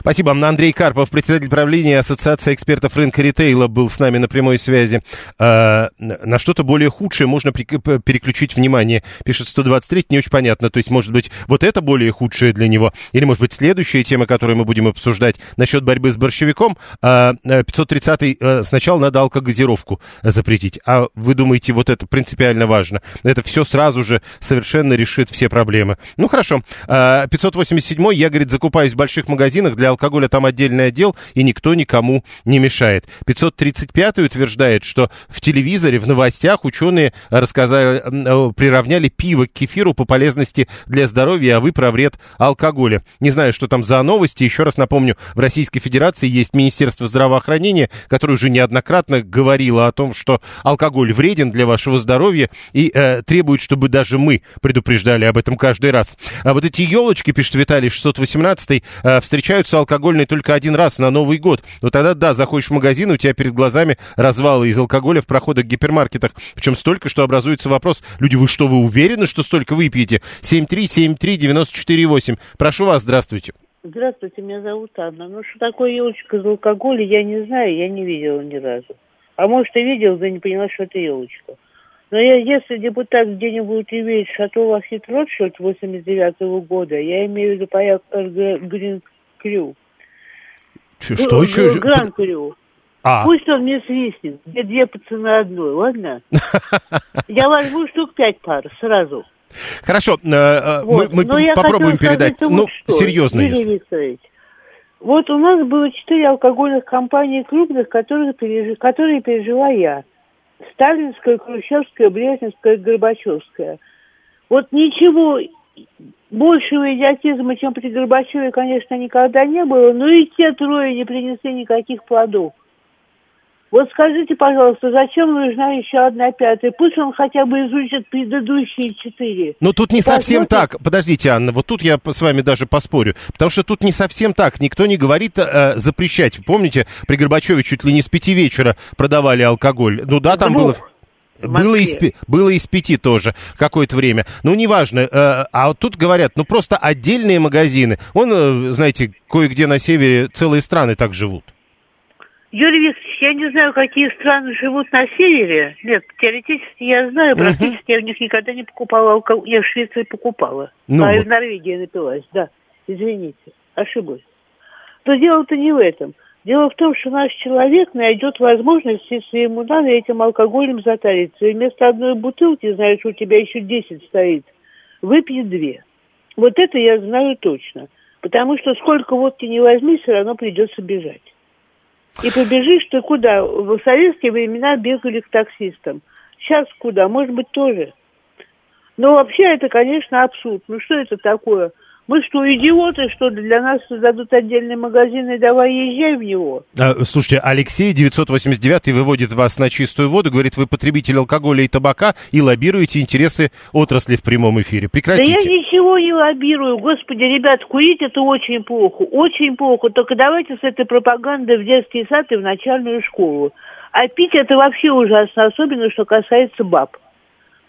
Спасибо. Андрей Карпов, председатель правления Ассоциации экспертов рынка ритейла, был с нами на прямой связи. А, на что-то более худшее можно переключить внимание, пишет 123, не очень понятно. То есть, может быть, вот это более худшее для него, или, может быть, следующая тема, которую мы будем обсуждать насчет борьбы с борщевиком, 530 а, а, сначала надо алкогазировку запретить. А вы думаете, вот это принципиально важно? Это все сразу же совершенно решит все проблемы. Ну, хорошо. 587 я, говорит, закупаюсь в больших магазинах, магазинах для алкоголя там отдельный отдел, и никто никому не мешает. 535 утверждает, что в телевизоре, в новостях ученые рассказали, приравняли пиво к кефиру по полезности для здоровья, а вы про вред алкоголя. Не знаю, что там за новости. Еще раз напомню, в Российской Федерации есть Министерство здравоохранения, которое уже неоднократно говорило о том, что алкоголь вреден для вашего здоровья и э, требует, чтобы даже мы предупреждали об этом каждый раз. А вот эти елочки, пишет Виталий 618, э, встречаются алкогольные только один раз на Новый год. Вот тогда, да, заходишь в магазин, у тебя перед глазами развалы из алкоголя в проходах гипермаркетах. Причем столько, что образуется вопрос, люди, вы что, вы уверены, что столько выпьете? 7373948. Прошу вас, здравствуйте. Здравствуйте, меня зовут Анна. Ну, что такое елочка из алкоголя, я не знаю, я не видела ни разу. А может, и видел, да не поняла, что это елочка. Но я, если депутат где-нибудь имеет шато Лахит Ротшильд 89 -го года, я имею в виду проект Грин Крю. Что еще? Гран Крю. А. Пусть он мне свистнет, где две пацаны одной, ладно? Я возьму штук пять пар сразу. Хорошо, э, э, вот. мы, мы попробуем передать. Сказать, ну, что, серьезно. Юрий Викторович, вот у нас было четыре алкогольных компании крупных, которые, переж... которые пережила я. Сталинская, Хрущевская, Брежневская, Горбачевская. Вот ничего большего идиотизма, чем при Горбачеве, конечно, никогда не было, но и те трое не принесли никаких плодов. Вот скажите, пожалуйста, зачем нужна еще одна пятая? Пусть он хотя бы изучит предыдущие четыре. Но тут не совсем так. Подождите, Анна, вот тут я с вами даже поспорю. Потому что тут не совсем так. Никто не говорит э, запрещать. Помните, при Горбачеве чуть ли не с пяти вечера продавали алкоголь. Ну да, там было... Было из, было из пяти тоже какое-то время. Ну, неважно. Э, а вот тут говорят, ну, просто отдельные магазины. Он, э, знаете, кое-где на севере целые страны так живут. Юрий Викторович, я не знаю, какие страны живут на севере. Нет, теоретически я знаю, практически uh-huh. я в них никогда не покупала алкоголь. Я в Швеции покупала. Ну, а вот. в Норвегии напилась, да. Извините, ошиблась. Но дело-то не в этом. Дело в том, что наш человек найдет возможность, если ему надо, этим алкоголем затариться. И вместо одной бутылки, знаешь, у тебя еще десять стоит, выпьет две. Вот это я знаю точно. Потому что сколько водки не возьми, все равно придется бежать. И побежишь ты куда? В советские времена бегали к таксистам. Сейчас куда? Может быть, тоже. Но вообще это, конечно, абсурд. Ну что это такое? Мы что, идиоты, что для нас создадут отдельный магазин и давай езжай в него? А, слушайте, Алексей 989 выводит вас на чистую воду, говорит, вы потребитель алкоголя и табака и лоббируете интересы отрасли в прямом эфире. Прекратите. Да я ничего не лоббирую. Господи, ребят, курить это очень плохо, очень плохо. Только давайте с этой пропагандой в детский сад и в начальную школу. А пить это вообще ужасно, особенно что касается баб.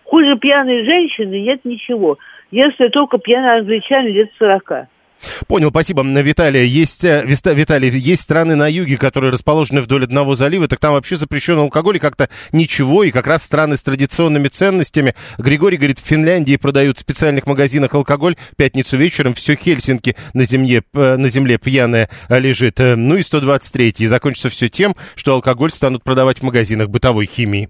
Хуже пьяной женщины нет ничего если только пьяный англичанин лет сорока. Понял, спасибо, Виталий. Есть, э, Виталий, есть страны на юге, которые расположены вдоль одного залива, так там вообще запрещен алкоголь, и как-то ничего, и как раз страны с традиционными ценностями. Григорий говорит, в Финляндии продают в специальных магазинах алкоголь, пятницу вечером все Хельсинки на земле, на земле пьяная лежит. Э, ну и 123 и закончится все тем, что алкоголь станут продавать в магазинах бытовой химии.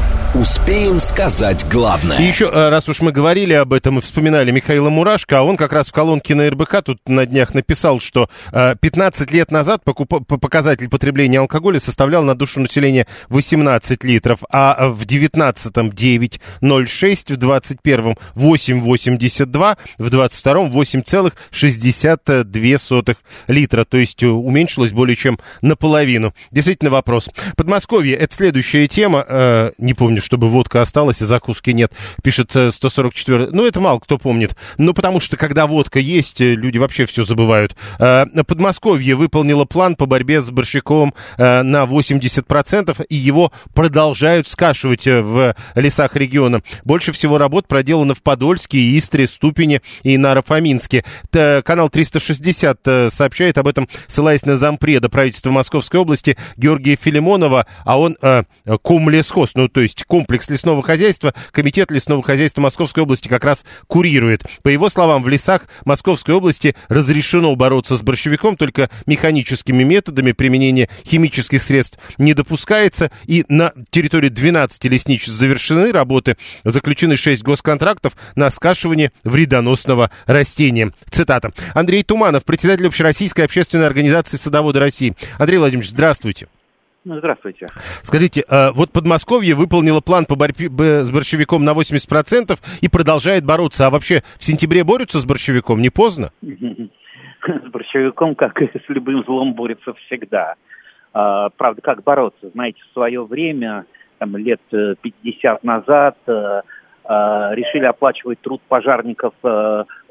Успеем сказать главное. И еще, э, раз уж мы говорили об этом и вспоминали Михаила Мурашко, а он как раз в колонке на РБК тут на днях написал, что 15 э, лет назад показатель потребления алкоголя составлял на душу населения 18 литров, а в 19-м 9,06, в 21-м 8,82, в 22-м 8,62 литра, то есть э, уменьшилось более чем наполовину. Действительно вопрос. Подмосковье, это следующая тема, не помню, чтобы водка осталась, и закуски нет. Пишет 144. Э, ну, это мало кто помнит. Ну, потому что, когда водка есть, э, люди вообще все забывают. Э, Подмосковье выполнило план по борьбе с борщаком на 80%, и его продолжают скашивать в лесах региона. Больше всего работ проделано в Подольске, Истре, Ступине и Нарофоминске. Канал 360 сообщает об этом, ссылаясь на зампреда правительства Московской области Георгия Филимонова, а он э, комлесхоз, ну, то есть комплекс лесного хозяйства Комитет лесного хозяйства Московской области как раз курирует. По его словам, в лесах Московской области разрешено бороться с борщевиком, только механическими методами применения химических средств не допускается. И на территории 12 лесничеств завершены работы, заключены 6 госконтрактов на скашивание вредоносного растения. Цитата. Андрей Туманов, председатель Общероссийской общественной организации «Садоводы России». Андрей Владимирович, здравствуйте. Ну, здравствуйте. Скажите, а вот Подмосковье выполнило план по борьбе с борщевиком на 80% и продолжает бороться. А вообще в сентябре борются с борщевиком? Не поздно? С борщевиком, как и с любым злом, борется всегда. А, правда, как бороться? Знаете, в свое время, там, лет 50 э, назад, э, э, решили оплачивать труд пожарников,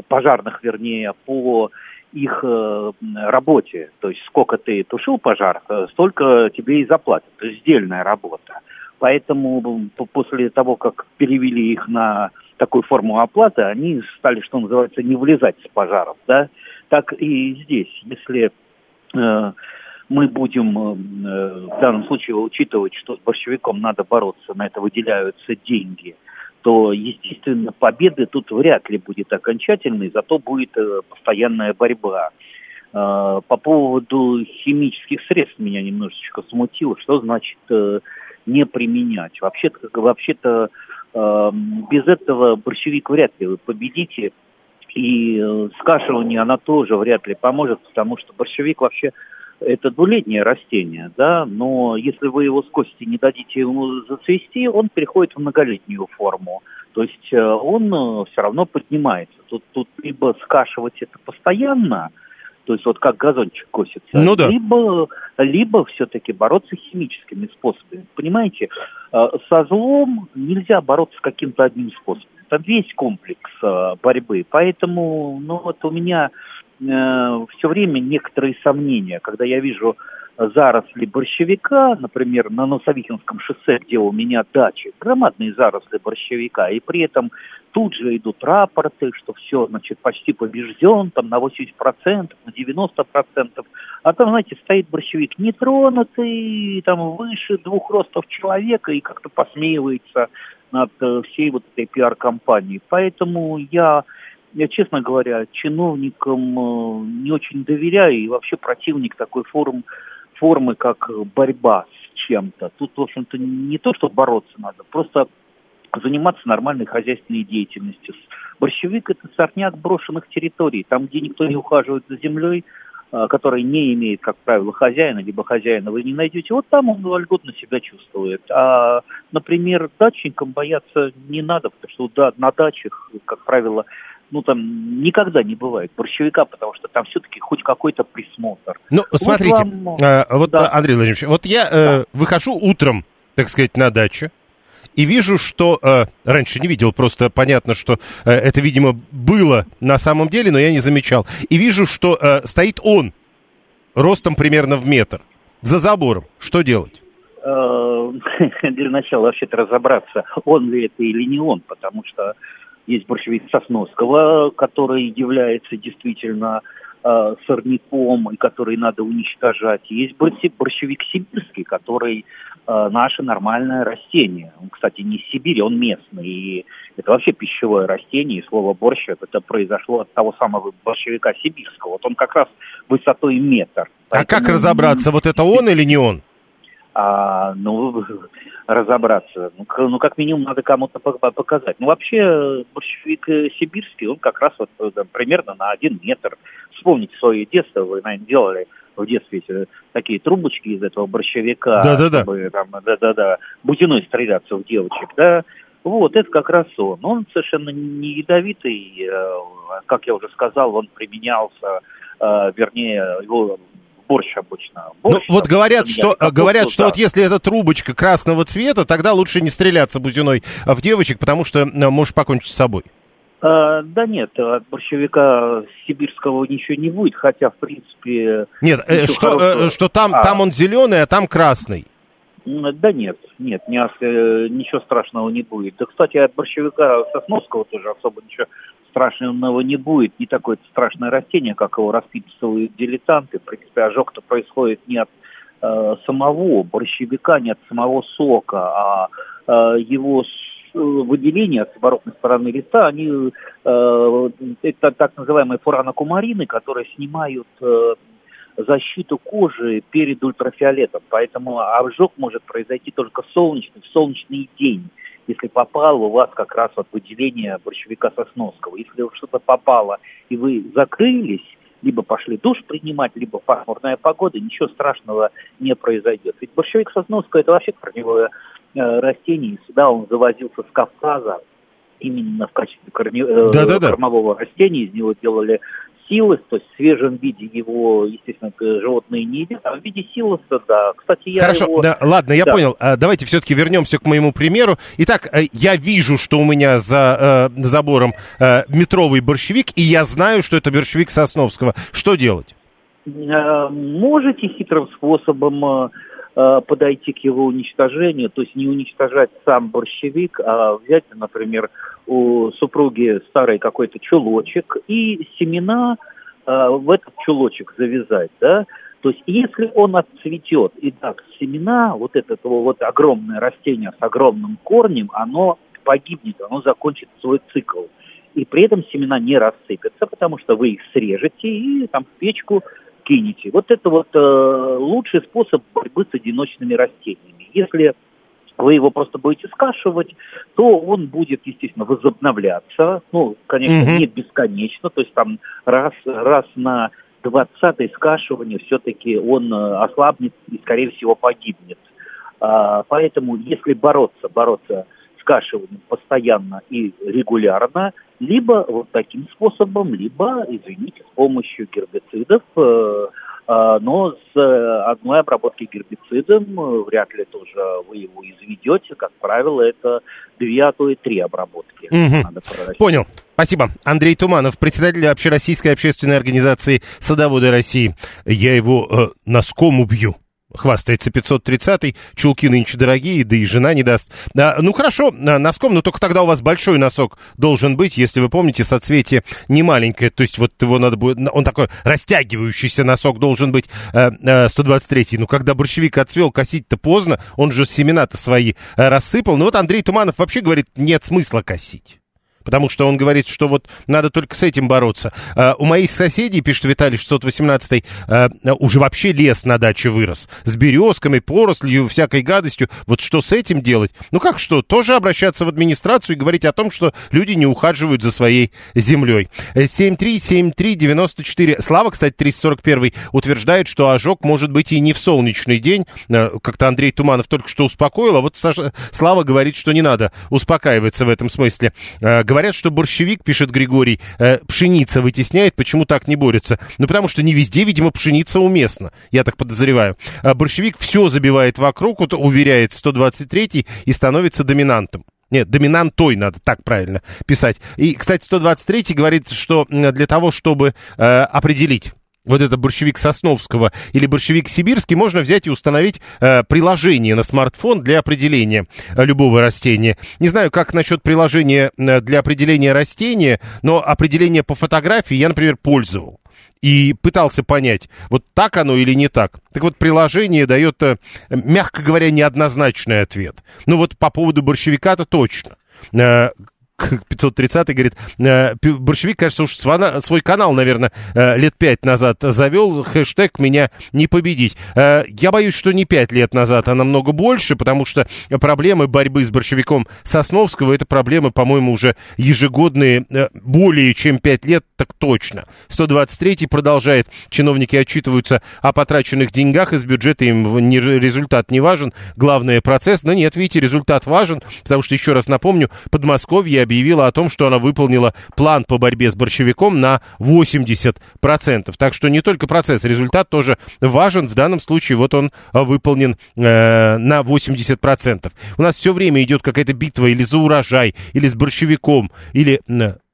пожарных, вернее, по их э, работе. То есть сколько ты тушил пожар, э, столько тебе и заплатят. То есть сдельная работа. Поэтому после того, как перевели их на такую форму оплаты, они стали, что называется, не влезать с пожаров. Да? Так и здесь. Если э, мы будем э, в данном случае учитывать, что с борщевиком надо бороться, на это выделяются деньги – то, естественно, победы тут вряд ли будет окончательной, зато будет э, постоянная борьба. Э, по поводу химических средств меня немножечко смутило. Что значит э, не применять? Вообще-то, вообще-то без этого борщевик вряд ли вы победите. И скашивание она тоже вряд ли поможет, потому что борщевик вообще это двулетнее растение, да, но если вы его с кости не дадите ему зацвести, он переходит в многолетнюю форму. То есть э, он э, все равно поднимается. Тут, тут либо скашивать это постоянно, то есть вот как газончик косится, ну, да. либо, либо все-таки бороться химическими способами. Понимаете, э, со злом нельзя бороться каким-то одним способом. Там весь комплекс борьбы. Поэтому, ну вот у меня э, все время некоторые сомнения, когда я вижу заросли борщевика, например, на Носовихинском шоссе, где у меня дача, громадные заросли борщевика, и при этом тут же идут рапорты, что все, значит, почти побежден, там на 80%, на 90%, а там, знаете, стоит борщевик нетронутый, там выше двух ростов человека и как-то посмеивается над э, всей вот этой пиар-компанией. Поэтому я я, честно говоря, чиновникам э, не очень доверяю и вообще противник такой форм, формы, как борьба с чем-то. Тут, в общем-то, не то, что бороться надо, просто заниматься нормальной хозяйственной деятельностью. Борщевик – это сорняк брошенных территорий, там, где никто не ухаживает за землей, э, который не имеет, как правило, хозяина, либо хозяина вы не найдете, вот там он вольготно себя чувствует. А, например, дачникам бояться не надо, потому что да, на дачах, как правило, ну, там никогда не бывает борщевика, потому что там все-таки хоть какой-то присмотр. Ну, смотрите, вам... э, вот, да. Андрей Владимирович, вот я э, да. выхожу утром, так сказать, на дачу, и вижу, что... Э, раньше не видел, просто понятно, что э, это, видимо, было на самом деле, но я не замечал. И вижу, что э, стоит он, ростом примерно в метр, за забором. Что делать? Э, для начала вообще-то разобраться, он ли это или не он, потому что есть борщевик Сосновского, который является действительно э, сорняком, и который надо уничтожать. Есть борщевик сибирский, который э, наше нормальное растение. Он, кстати, не из Сибири, он местный. И это вообще пищевое растение, и слово борщ это произошло от того самого борщевика сибирского. Вот он как раз высотой метр. Поэтому... А как разобраться, вот это он или не он? А, ну, разобраться. Ну, ну, как минимум, надо кому-то показать. Ну, вообще, борщевик э, сибирский, он как раз вот там, э, примерно на один метр. Вспомните свое детство, вы, наверное, делали в детстве такие трубочки из этого борщевика, да-да-да. чтобы там, да-да-да, бутиной стреляться в девочек, да. Вот, это как раз он. Он совершенно не ядовитый, э, как я уже сказал, он применялся, вернее, его борщ обычно. Ну, борщ, ну, вот говорят, что, говорят, что вот если это трубочка красного цвета, тогда лучше не стреляться бузиной в девочек, потому что э, можешь покончить с собой. А, да нет, от борщевика сибирского ничего не будет, хотя, в принципе... Нет, э, что, хорошего... э, что там, а. там он зеленый, а там красный. Да нет, нет, не, э, ничего страшного не будет. Да, кстати, от борщевика Сосновского тоже особо ничего страшного не будет. Не такое страшное растение, как его расписывают дилетанты. В принципе, ожог-то происходит не от э, самого борщевика, не от самого сока, а его выделения с оборотной стороны листа, они, это так называемые фуранокумарины, которые снимают защиту кожи перед ультрафиолетом. Поэтому обжог может произойти только солнечный, в солнечный день, если попало у вас как раз вот выделение борщевика Сосновского. Если что-то попало и вы закрылись, либо пошли душ принимать, либо пасмурная погода, ничего страшного не произойдет. Ведь борщевик Сосновского это вообще корневое э, растение, и сюда он завозился с Кавказа, именно в качестве корне... да, да, да. кормового растения, из него делали силос, то есть в свежем виде его, естественно, животные не едят, а в виде силоса, да. Кстати, я Хорошо, его... да, ладно, я да. понял. А, давайте все-таки вернемся к моему примеру. Итак, э, я вижу, что у меня за э, забором э, метровый борщевик, и я знаю, что это борщевик Сосновского. Что делать? Э, можете хитрым способом э, подойти к его уничтожению, то есть не уничтожать сам борщевик, а взять, например, у супруги старый какой-то чулочек и семена э, в этот чулочек завязать, да, то есть если он отцветет и даст семена, вот это вот огромное растение с огромным корнем, оно погибнет, оно закончит свой цикл. И при этом семена не рассыпятся, потому что вы их срежете и там в печку кинете. Вот это вот э, лучший способ борьбы с одиночными растениями. Если вы его просто будете скашивать, то он будет, естественно, возобновляться. Ну, конечно, угу. не бесконечно, то есть там раз, раз на 20 скашивание все-таки он э, ослабнет и, скорее всего, погибнет. А, поэтому, если бороться, бороться с кашиванием постоянно и регулярно, либо вот таким способом, либо, извините, с помощью гербицидов, э, а, но с э, одной обработкой гербицидом э, вряд ли тоже вы его изведете. Как правило, это две, а то и три обработки. Угу. Понял. Спасибо. Андрей Туманов, председатель общероссийской общественной организации «Садоводы России». Я его э, носком убью. Хвастается 530-й, чулки нынче дорогие, да и жена не даст. А, ну хорошо, носком, но только тогда у вас большой носок должен быть, если вы помните, соцветие не маленькое, то есть вот его надо будет, он такой растягивающийся носок должен быть, а, а, 123-й. Ну когда борщевик отцвел, косить-то поздно, он же семена-то свои а, рассыпал. Ну вот Андрей Туманов вообще говорит, нет смысла косить. Потому что он говорит, что вот надо только с этим бороться. Uh, у моих соседей, пишет Виталий 618, uh, уже вообще лес на даче вырос. С березками, порослью, всякой гадостью. Вот что с этим делать? Ну как что? Тоже обращаться в администрацию и говорить о том, что люди не ухаживают за своей землей. 7373948. Слава, кстати, 341 утверждает, что ожог может быть и не в солнечный день. Uh, как-то Андрей Туманов только что успокоил, а вот Саша, Слава говорит, что не надо успокаиваться в этом смысле. Говорят, что борщевик, пишет Григорий, э, пшеница вытесняет, почему так не борется? Ну, потому что не везде, видимо, пшеница уместна, я так подозреваю. А борщевик все забивает вокруг, вот, уверяет 123-й, и становится доминантом. Нет, доминантой надо так правильно писать. И, кстати, 123 говорит, что для того, чтобы э, определить вот это борщевик Сосновского или борщевик Сибирский, можно взять и установить э, приложение на смартфон для определения э, любого растения. Не знаю, как насчет приложения э, для определения растения, но определение по фотографии я, например, пользовал. И пытался понять, вот так оно или не так. Так вот, приложение дает, э, мягко говоря, неоднозначный ответ. Ну вот по поводу борщевика-то точно. Э, 530 говорит, «Э, борщевик, кажется, уж свой канал, наверное, э, лет пять назад завел, хэштег «Меня не победить». Э, я боюсь, что не пять лет назад, а намного больше, потому что проблемы борьбы с борщевиком Сосновского, это проблемы, по-моему, уже ежегодные, более чем пять лет, так точно. 123 продолжает, чиновники отчитываются о потраченных деньгах из бюджета, им результат не важен, главное процесс, но нет, видите, результат важен, потому что, еще раз напомню, Подмосковье объявила о том, что она выполнила план по борьбе с борщевиком на 80%. Так что не только процесс, результат тоже важен. В данном случае вот он выполнен э, на 80%. У нас все время идет какая-то битва или за урожай, или с борщевиком, или...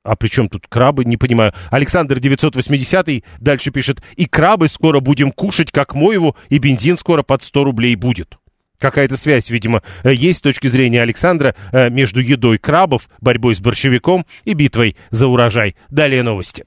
А при чем тут крабы? Не понимаю. Александр 980 дальше пишет. И крабы скоро будем кушать, как моего, и бензин скоро под 100 рублей будет. Какая-то связь, видимо, э, есть с точки зрения Александра э, между едой крабов, борьбой с борщевиком и битвой за урожай. Далее новости.